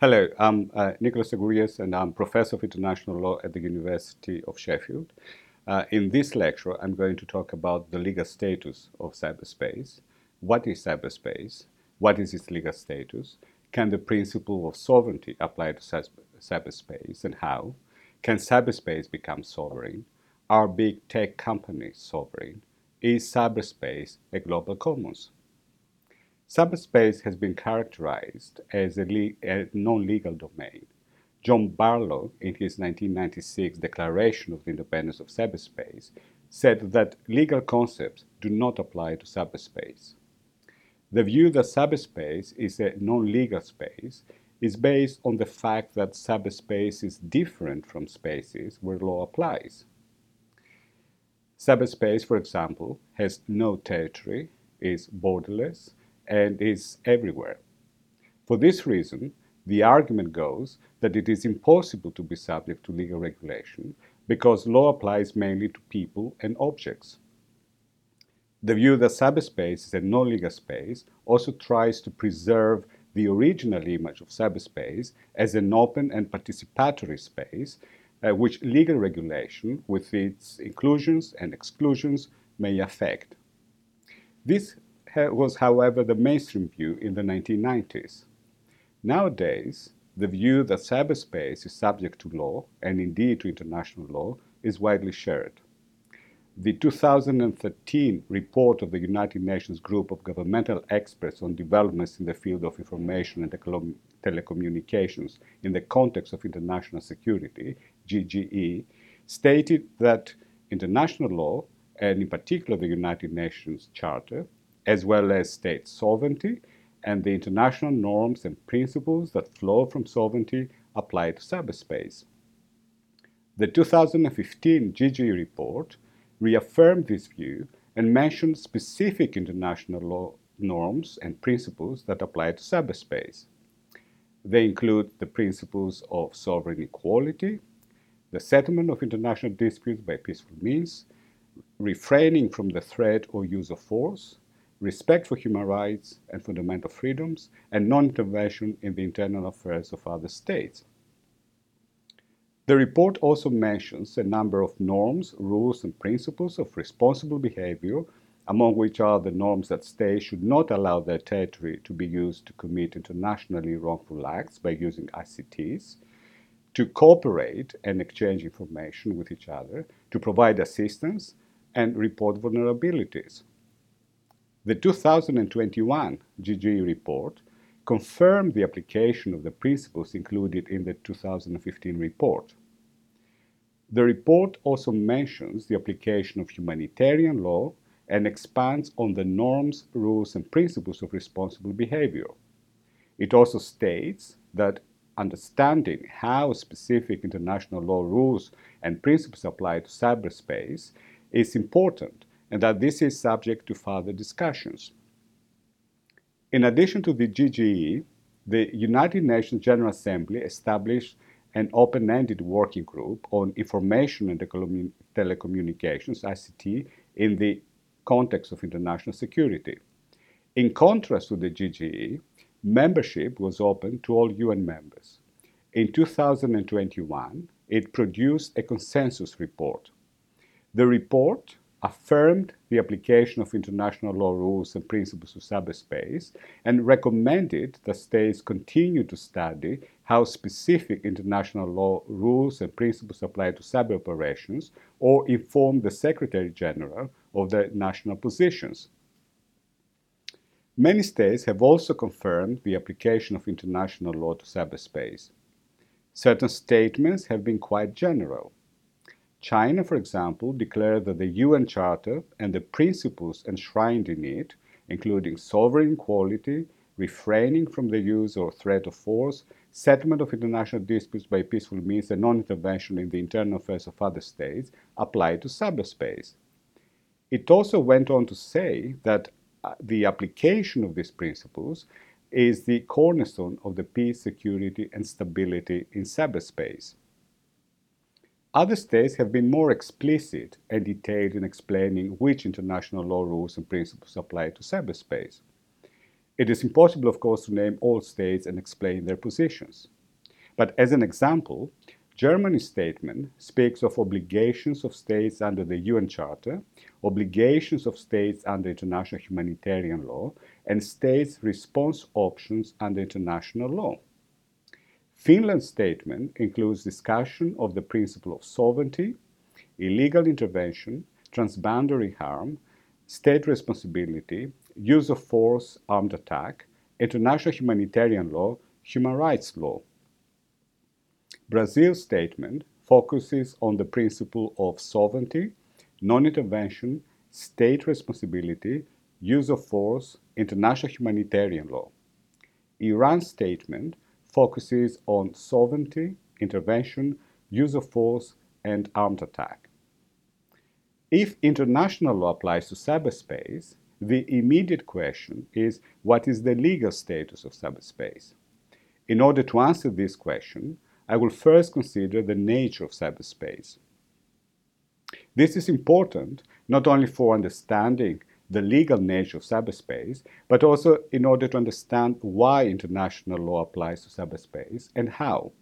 Hello, I'm uh, Nicholas Tsagourias and I'm Professor of International Law at the University of Sheffield. Uh, in this lecture, I'm going to talk about the legal status of cyberspace. What is cyberspace? What is its legal status? Can the principle of sovereignty apply to cyberspace and how? Can cyberspace become sovereign? Are big tech companies sovereign? Is cyberspace a global commons? Cyberspace has been characterized as a, a non-legal domain. John Barlow, in his 1996 Declaration of the Independence of Cyberspace, said that legal concepts do not apply to cyberspace. The view that cyberspace is a non-legal space is based on the fact that cyberspace is different from spaces where law applies. Cyberspace, for example, has no territory, is borderless, and is everywhere. For this reason, the argument goes that it is impossible to be subject to legal regulation because law applies mainly to people and objects. The view that cyberspace is a non-legal space also tries to preserve the original image of cyberspace as an open and participatory space uh, which legal regulation, with its inclusions and exclusions, may affect. This was, however, the mainstream view in the 1990s. Nowadays, the view that cyberspace is subject to law, and indeed to international law, is widely shared. The 2013 report of the United Nations Group of Governmental Experts on Developments in the Field of Information and Telecommunications in the Context of International Security, GGE, stated that international law, and in particular the United Nations Charter, as well as state sovereignty and the international norms and principles that flow from sovereignty apply to cyberspace. The 2015 GGE report reaffirmed this view and mentioned specific international law norms and principles that apply to cyberspace. They include the principles of sovereign equality, the settlement of international disputes by peaceful means, refraining from the threat or use of force, respect for human rights and fundamental freedoms, and non-intervention in the internal affairs of other states. The report also mentions a number of norms, rules, and principles of responsible behavior, among which are the norms that states should not allow their territory to be used to commit internationally wrongful acts by using ICTs, to cooperate and exchange information with each other, to provide assistance, and report vulnerabilities. The 2021 GGE report confirmed the application of the principles included in the 2015 report. The report also mentions the application of humanitarian law and expands on the norms, rules, and principles of responsible behavior. It also states that understanding how specific international law rules and principles apply to cyberspace is important and that this is subject to further discussions. In addition to the GGE, the United Nations General Assembly established an open-ended working group on information and telecommunications, ICT, in the context of international security. In contrast to the GGE, membership was open to all UN members. In 2021, it produced a consensus report. The report affirmed the application of international law rules and principles to cyberspace and recommended that states continue to study how specific international law rules and principles apply to cyber operations or inform the Secretary General of their national positions. Many states have also confirmed the application of international law to cyberspace. Certain statements have been quite general. China, for example, declared that the UN Charter and the principles enshrined in it, including sovereign equality, refraining from the use or threat of force, settlement of international disputes by peaceful means, and non-intervention in the internal affairs of other states, apply to cyberspace. It also went on to say that uh, the application of these principles is the cornerstone of the peace, security, and stability in cyberspace. Other states have been more explicit and detailed in explaining which international law rules and principles apply to cyberspace. It is impossible, of course, to name all states and explain their positions. But as an example, Germany's statement speaks of obligations of states under the UN Charter, obligations of states under international humanitarian law, and states' response options under international law. Finland's statement includes discussion of the principle of sovereignty, illegal intervention, transboundary harm, state responsibility, use of force, armed attack, international humanitarian law, human rights law. Brazil's statement focuses on the principle of sovereignty, non intervention, state responsibility, use of force, international humanitarian law. Iran's statement focuses on sovereignty, intervention, use of force, and armed attack. If international law applies to cyberspace, the immediate question is what is the legal status of cyberspace? In order to answer this question, I will first consider the nature of cyberspace. This is important not only for understanding the legal nature of cyberspace, but also in order to understand why international law applies to cyberspace and how.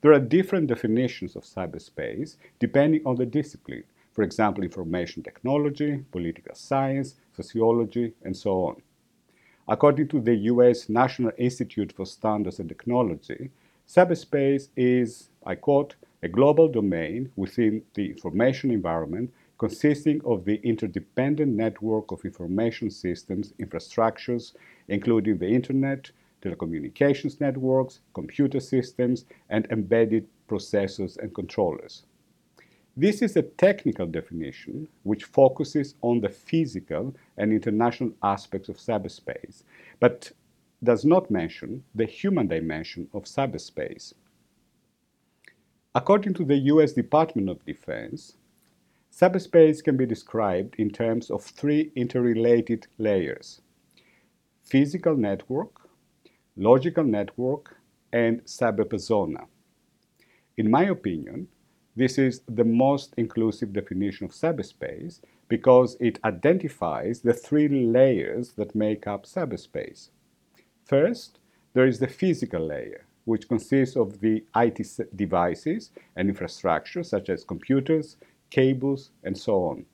There are different definitions of cyberspace depending on the discipline, for example, information technology, political science, sociology, and so on. According to the US National Institute for Standards and Technology, Cyberspace is, I quote, a global domain within the information environment consisting of the interdependent network of information systems, infrastructures, including the Internet, telecommunications networks, computer systems, and embedded processors and controllers. This is a technical definition which focuses on the physical and international aspects of cyberspace, but does not mention the human dimension of cyberspace. According to the US Department of Defense, cyberspace can be described in terms of three interrelated layers physical network, logical network, and cyberpersona. In my opinion, this is the most inclusive definition of cyberspace because it identifies the three layers that make up cyberspace. First, there is the physical layer, which consists of the IT devices and infrastructure such as computers, cables, and so on.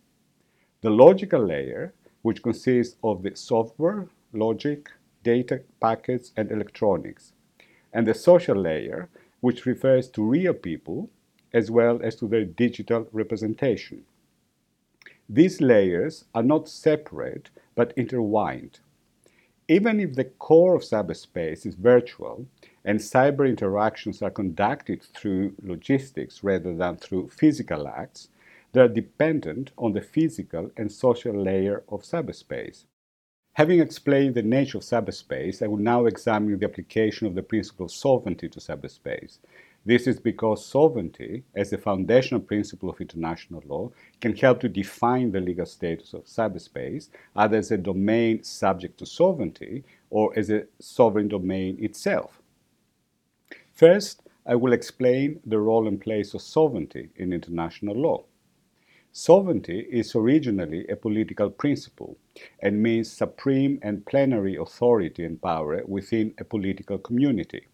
The logical layer, which consists of the software, logic, data packets, and electronics. And the social layer, which refers to real people as well as to their digital representation. These layers are not separate but intertwined. Even if the core of cyberspace is virtual and cyber interactions are conducted through logistics rather than through physical acts, they are dependent on the physical and social layer of cyberspace. Having explained the nature of cyberspace, I will now examine the application of the principle of sovereignty to cyberspace. This is because sovereignty, as a foundational principle of international law, can help to define the legal status of cyberspace, either as a domain subject to sovereignty or as a sovereign domain itself. First, I will explain the role and place of sovereignty in international law. Sovereignty is originally a political principle and means supreme and plenary authority and power within a political community.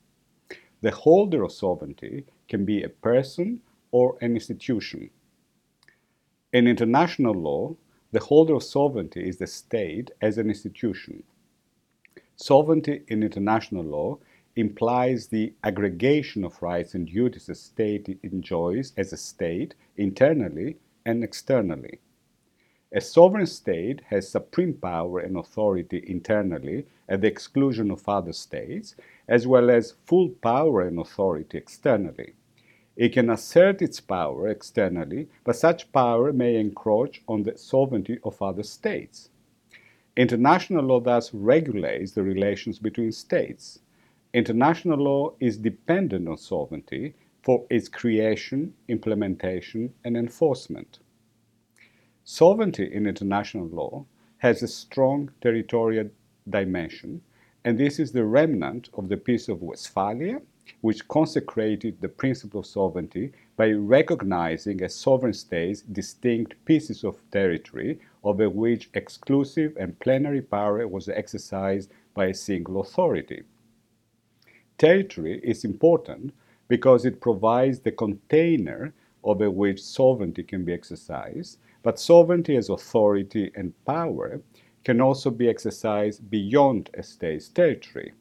The holder of sovereignty can be a person or an institution. In international law, the holder of sovereignty is the state as an institution. Sovereignty in international law implies the aggregation of rights and duties a state enjoys as a state internally and externally. A sovereign state has supreme power and authority internally at the exclusion of other states, as well as full power and authority externally. It can assert its power externally, but such power may encroach on the sovereignty of other states. International law thus regulates the relations between states. International law is dependent on sovereignty for its creation, implementation, and enforcement. Sovereignty in international law has a strong territorial dimension, and this is the remnant of the Peace of Westphalia, which consecrated the principle of sovereignty by recognizing as sovereign states distinct pieces of territory over which exclusive and plenary power was exercised by a single authority. Territory is important because it provides the container over which sovereignty can be exercised, but sovereignty as authority and power can also be exercised beyond a state's territory.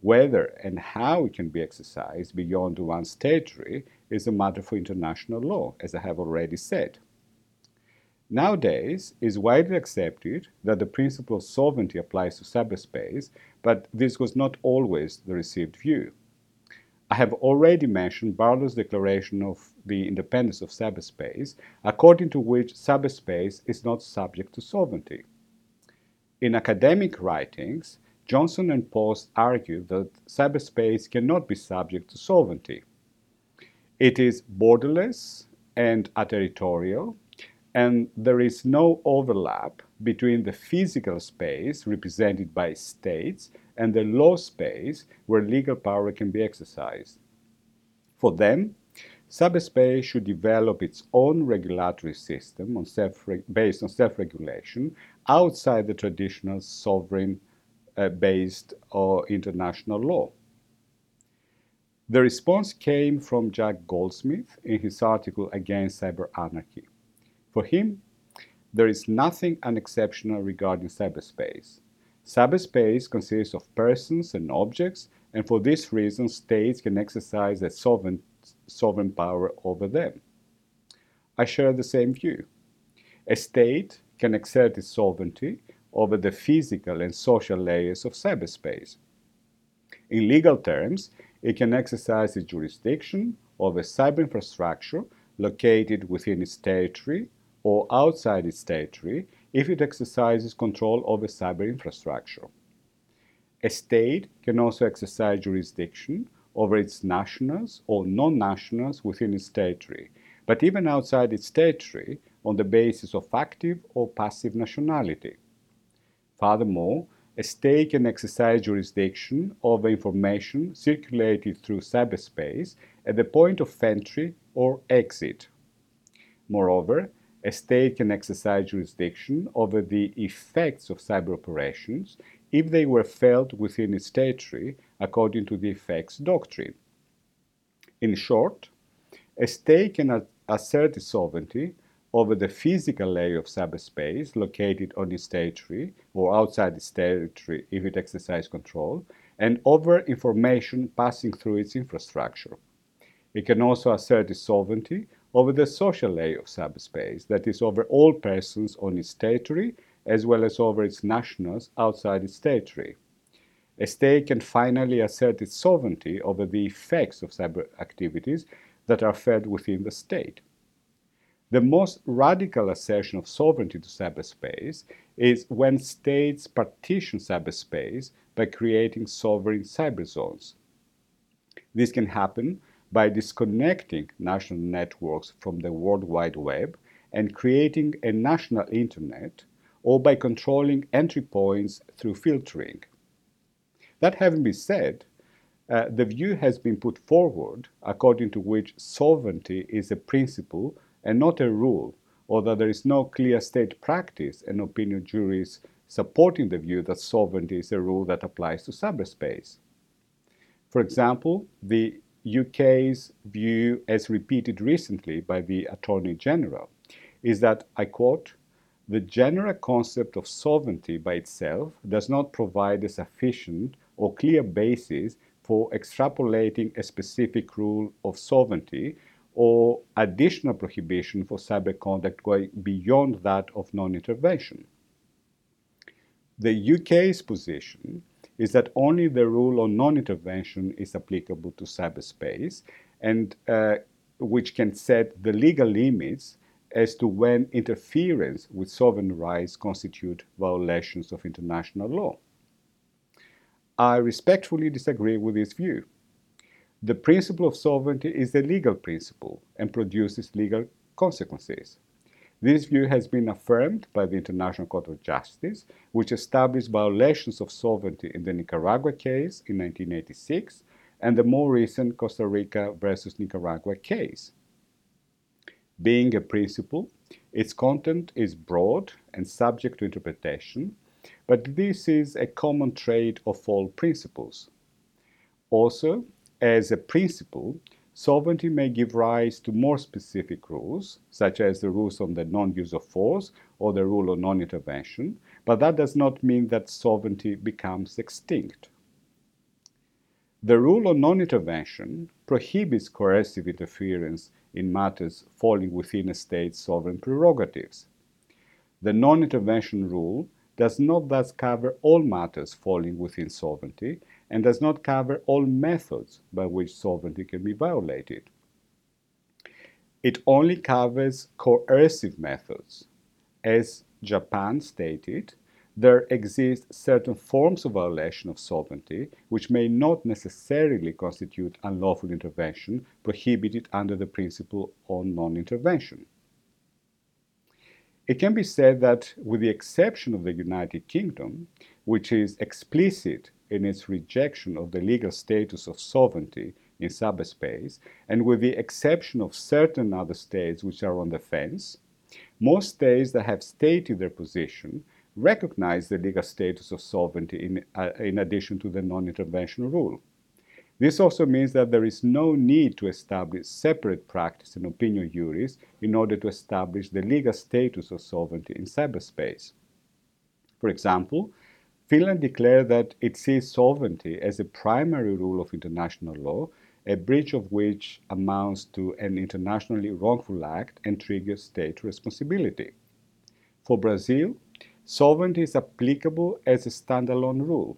Whether and how it can be exercised beyond one's territory is a matter for international law, as I have already said. Nowadays, it is widely accepted that the principle of sovereignty applies to cyberspace, but this was not always the received view. I have already mentioned Barlow's declaration of the independence of cyberspace, according to which cyberspace is not subject to sovereignty. In academic writings, Johnson and Post argue that cyberspace cannot be subject to sovereignty. It is borderless and aterritorial, and there is no overlap between the physical space represented by states and the law space where legal power can be exercised. For them, cyberspace should develop its own regulatory system on based on self-regulation outside the traditional sovereign uh, based or international law. The response came from Jack Goldsmith in his article Against Cyber Anarchy. For him, there is nothing unexceptional regarding cyberspace. Cyberspace consists of persons and objects, and for this reason, states can exercise a sovereign, sovereign power over them. I share the same view. A state can exert its sovereignty over the physical and social layers of cyberspace. In legal terms, it can exercise its jurisdiction over cyber infrastructure located within its territory or outside its territory if it exercises control over cyber infrastructure. A state can also exercise jurisdiction over its nationals or non-nationals within its territory, but even outside its territory on the basis of active or passive nationality. Furthermore, a state can exercise jurisdiction over information circulated through cyberspace at the point of entry or exit. Moreover, a state can exercise jurisdiction over the effects of cyber operations if they were felt within its territory according to the effects doctrine. In short, a state can assert its sovereignty over the physical layer of cyberspace located on its territory or outside its territory if it exercises control, and over information passing through its infrastructure. It can also assert its sovereignty over the social layer of cyberspace, that is, over all persons on its territory, as well as over its nationals outside its territory. A state can finally assert its sovereignty over the effects of cyber activities that are fed within the state. The most radical assertion of sovereignty to cyberspace is when states partition cyberspace by creating sovereign cyber zones. This can happen by disconnecting national networks from the World Wide Web and creating a national internet, or by controlling entry points through filtering. That having been said, uh, the view has been put forward according to which sovereignty is a principle and not a rule, or that there is no clear state practice and opinio juris supporting the view that sovereignty is a rule that applies to cyberspace. For example, the UK's view, as repeated recently by the Attorney General, is that, I quote, the general concept of sovereignty by itself does not provide a sufficient or clear basis for extrapolating a specific rule of sovereignty or additional prohibition for cyber conduct going beyond that of non intervention. The UK's position is that only the rule on non-intervention is applicable to cyberspace and uh, which can set the legal limits as to when interference with sovereign rights constitute violations of international law. I respectfully disagree with this view. The principle of sovereignty is a legal principle and produces legal consequences. This view has been affirmed by the International Court of Justice, which established violations of sovereignty in the Nicaragua case in 1986 and the more recent Costa Rica versus Nicaragua case. Being a principle, its content is broad and subject to interpretation, but this is a common trait of all principles. Also, as a principle, sovereignty may give rise to more specific rules, such as the rules on the non-use of force or the rule of non-intervention, but that does not mean that sovereignty becomes extinct. The rule of non-intervention prohibits coercive interference in matters falling within a state's sovereign prerogatives. The non-intervention rule does not thus cover all matters falling within sovereignty and does not cover all methods by which sovereignty can be violated. It only covers coercive methods. As Japan stated, there exist certain forms of violation of sovereignty which may not necessarily constitute unlawful intervention prohibited under the principle of non-intervention. It can be said that, with the exception of the United Kingdom, which is explicit in its rejection of the legal status of sovereignty in cyberspace, and with the exception of certain other states which are on the fence, most states that have stated their position recognize the legal status of sovereignty in, uh, in addition to the non-intervention rule. This also means that there is no need to establish separate practice and opinio juris in order to establish the legal status of sovereignty in cyberspace. For example, Finland declared that it sees sovereignty as a primary rule of international law, a breach of which amounts to an internationally wrongful act and triggers state responsibility. For Brazil, sovereignty is applicable as a standalone rule.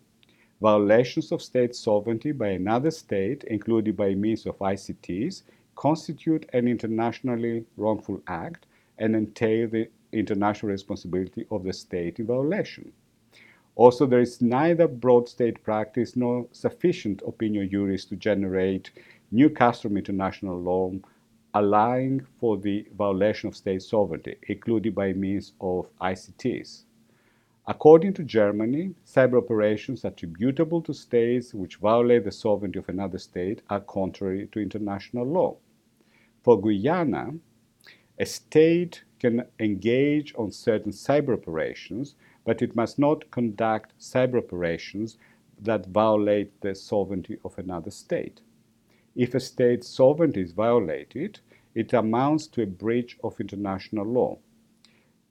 Violations of state sovereignty by another state, including by means of ICTs, constitute an internationally wrongful act and entail the international responsibility of the state in violation. Also, there is neither broad state practice nor sufficient opinio juris to generate new custom international law allowing for the violation of state sovereignty, including by means of ICTs. According to Germany, cyber operations attributable to states which violate the sovereignty of another state are contrary to international law. For Guyana, a state can engage on certain cyber operations, but it must not conduct cyber operations that violate the sovereignty of another state. If a state's sovereignty is violated, it amounts to a breach of international law.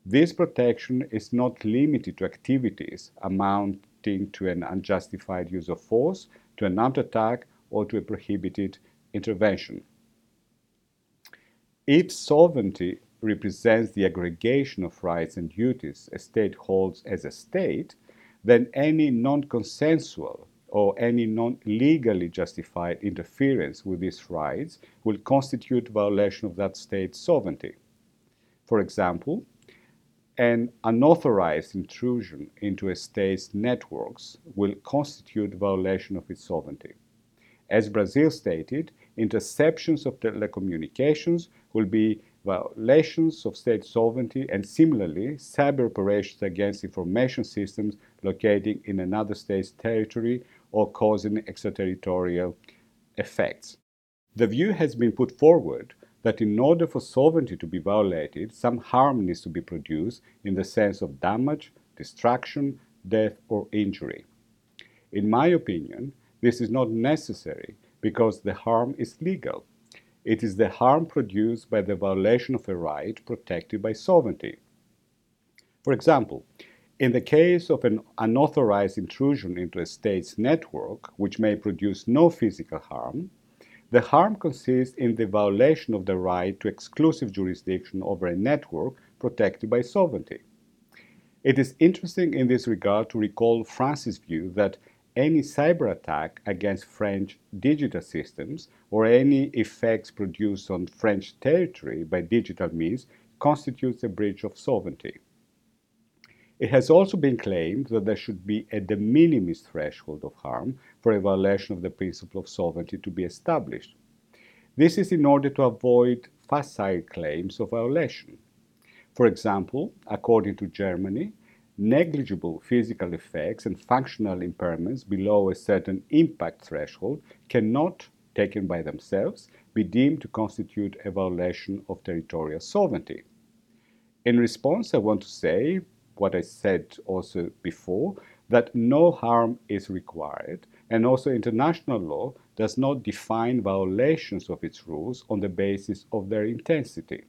This protection is not limited to activities amounting to an unjustified use of force, to an armed attack, or to a prohibited intervention. If sovereignty represents the aggregation of rights and duties a state holds as a state, then any non consensual or any non legally justified interference with these rights will constitute violation of that state's sovereignty. For example, an unauthorized intrusion into a state's networks will constitute violation of its sovereignty. As Brazil stated, interceptions of telecommunications will be violations of state sovereignty and similarly cyber operations against information systems located in another state's territory or causing extraterritorial effects. The view has been put forward that in order for sovereignty to be violated, some harm needs to be produced in the sense of damage, destruction, death, or injury. In my opinion, this is not necessary because the harm is legal. It is the harm produced by the violation of a right protected by sovereignty. For example, in the case of an unauthorized intrusion into a state's network, which may produce no physical harm, the harm consists in the violation of the right to exclusive jurisdiction over a network protected by sovereignty. It is interesting in this regard to recall France's view that any cyber attack against French digital systems or any effects produced on French territory by digital means constitutes a breach of sovereignty. It has also been claimed that there should be a de minimis threshold of harm for a violation of the principle of sovereignty to be established. This is in order to avoid facile claims of violation. For example, according to Germany, negligible physical effects and functional impairments below a certain impact threshold cannot, taken by themselves, be deemed to constitute a violation of territorial sovereignty. In response, I want to say what I said also before that no harm is required, and also international law does not define violations of its rules on the basis of their intensity.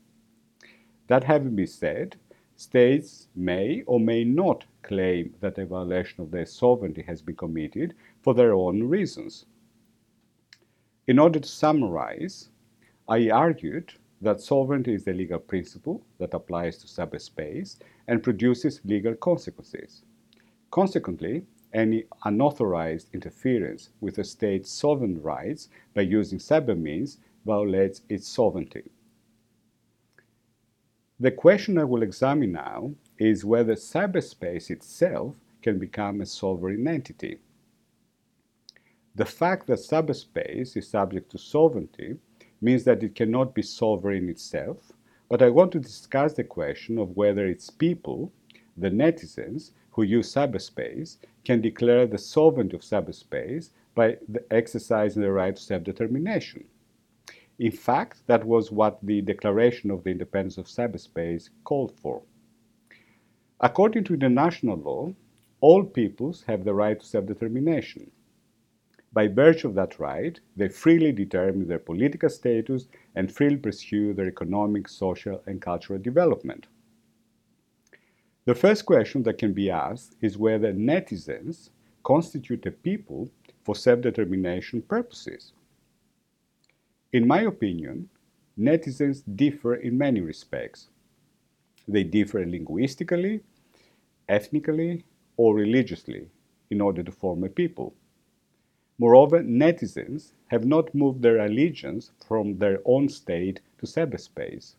That having been said, states may or may not claim that a violation of their sovereignty has been committed for their own reasons. In order to summarize, I argued that sovereignty is a legal principle that applies to cyberspace and produces legal consequences. Consequently, any unauthorized interference with a state's sovereign rights by using cyber means violates its sovereignty. The question I will examine now is whether cyberspace itself can become a sovereign entity. The fact that cyberspace is subject to sovereignty means that it cannot be sovereign itself, but I want to discuss the question of whether its people, the netizens who use cyberspace, can declare the sovereignty of cyberspace by exercising the right to self-determination. In fact, that was what the Declaration of the Independence of Cyberspace called for. According to international law, all peoples have the right to self-determination. By virtue of that right, they freely determine their political status and freely pursue their economic, social, and cultural development. The first question that can be asked is whether netizens constitute a people for self-determination purposes. In my opinion, netizens differ in many respects. They differ linguistically, ethnically, or religiously in order to form a people. Moreover, netizens have not moved their allegiance from their own state to cyberspace.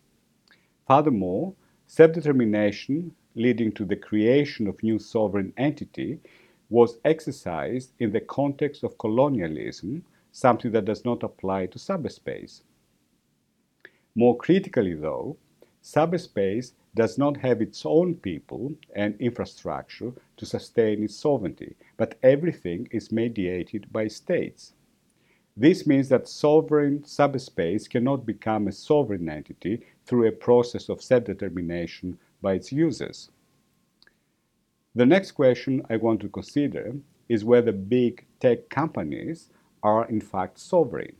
Furthermore, self-determination leading to the creation of new sovereign entity was exercised in the context of colonialism something that does not apply to cyberspace. More critically, though, cyberspace does not have its own people and infrastructure to sustain its sovereignty, but everything is mediated by states. This means that sovereign subspace cannot become a sovereign entity through a process of self-determination by its users. The next question I want to consider is whether big tech companies are in fact sovereign.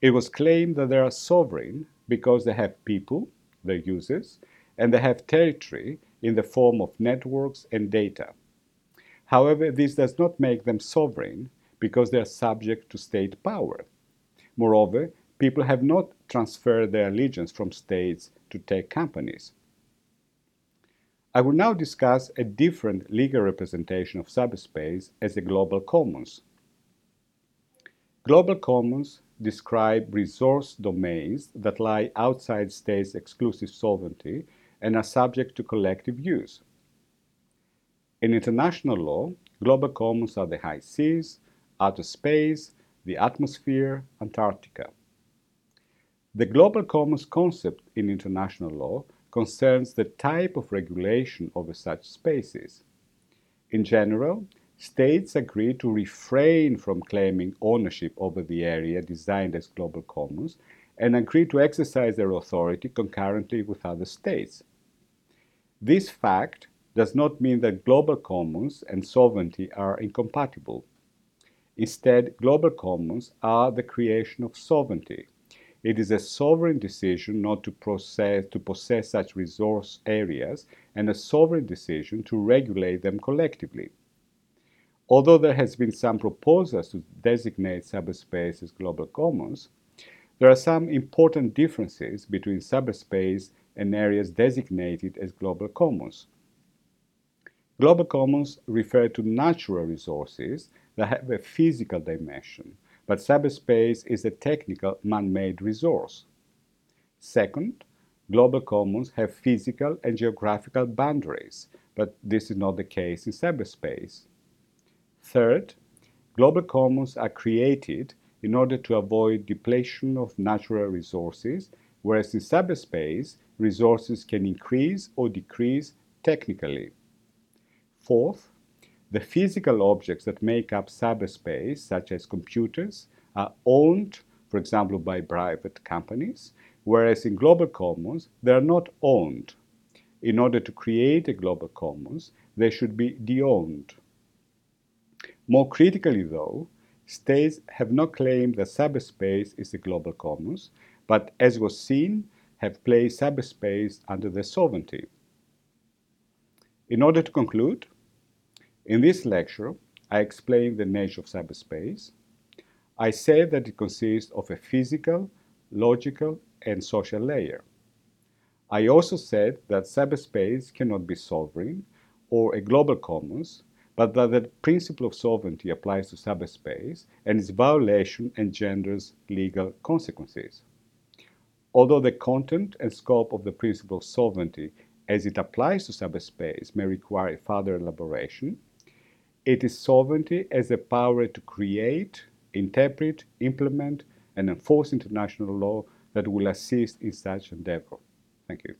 It was claimed that they are sovereign because they have people, their users, and they have territory in the form of networks and data. However, this does not make them sovereign because they are subject to state power. Moreover, people have not transferred their allegiance from states to tech companies. I will now discuss a different legal representation of cyberspace as a global commons. Global commons describe resource domains that lie outside states' exclusive sovereignty and are subject to collective use. In international law, global commons are the high seas, outer space, the atmosphere, Antarctica. The global commons concept in international law concerns the type of regulation over such spaces. In general, states agree to refrain from claiming ownership over the area designed as global commons and agree to exercise their authority concurrently with other states. This fact does not mean that global commons and sovereignty are incompatible. Instead, global commons are the creation of sovereignty. It is a sovereign decision not to, process, to possess such resource areas and a sovereign decision to regulate them collectively. Although there has been some proposals to designate cyberspace as global commons, there are some important differences between cyberspace and areas designated as global commons. Global commons refer to natural resources that have a physical dimension, but cyberspace is a technical man-made resource. Second, global commons have physical and geographical boundaries, but this is not the case in cyberspace. Third, global commons are created in order to avoid depletion of natural resources, whereas in cyberspace, resources can increase or decrease technically. Fourth, the physical objects that make up cyberspace, such as computers, are owned, for example, by private companies, whereas in global commons, they are not owned. In order to create a global commons, they should be de-owned. More critically, though, states have not claimed that cyberspace is a global commons, but as was seen, have placed cyberspace under their sovereignty. In order to conclude, in this lecture, I explain the nature of cyberspace. I said that it consists of a physical, logical, and social layer. I also said that cyberspace cannot be sovereign or a global commons, but that the principle of sovereignty applies to cyberspace and its violation engenders legal consequences. Although the content and scope of the principle of sovereignty as it applies to cyberspace may require further elaboration, it is sovereignty as a power to create, interpret, implement, and enforce international law that will assist in such endeavor. Thank you.